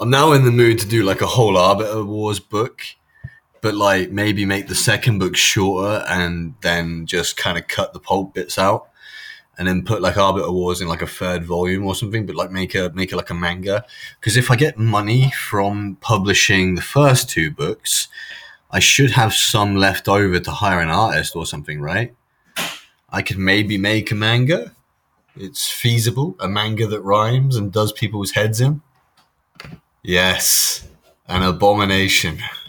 I'm now in the mood to do like a whole Arbiter Wars book, but like maybe make the second book shorter and then just kind of cut the pulp bits out, and then put like Arbiter Wars in like a third volume or something. But like make a make it like a manga, because if I get money from publishing the first two books, I should have some left over to hire an artist or something, right? I could maybe make a manga. It's feasible, a manga that rhymes and does people's heads in. Yes, an abomination.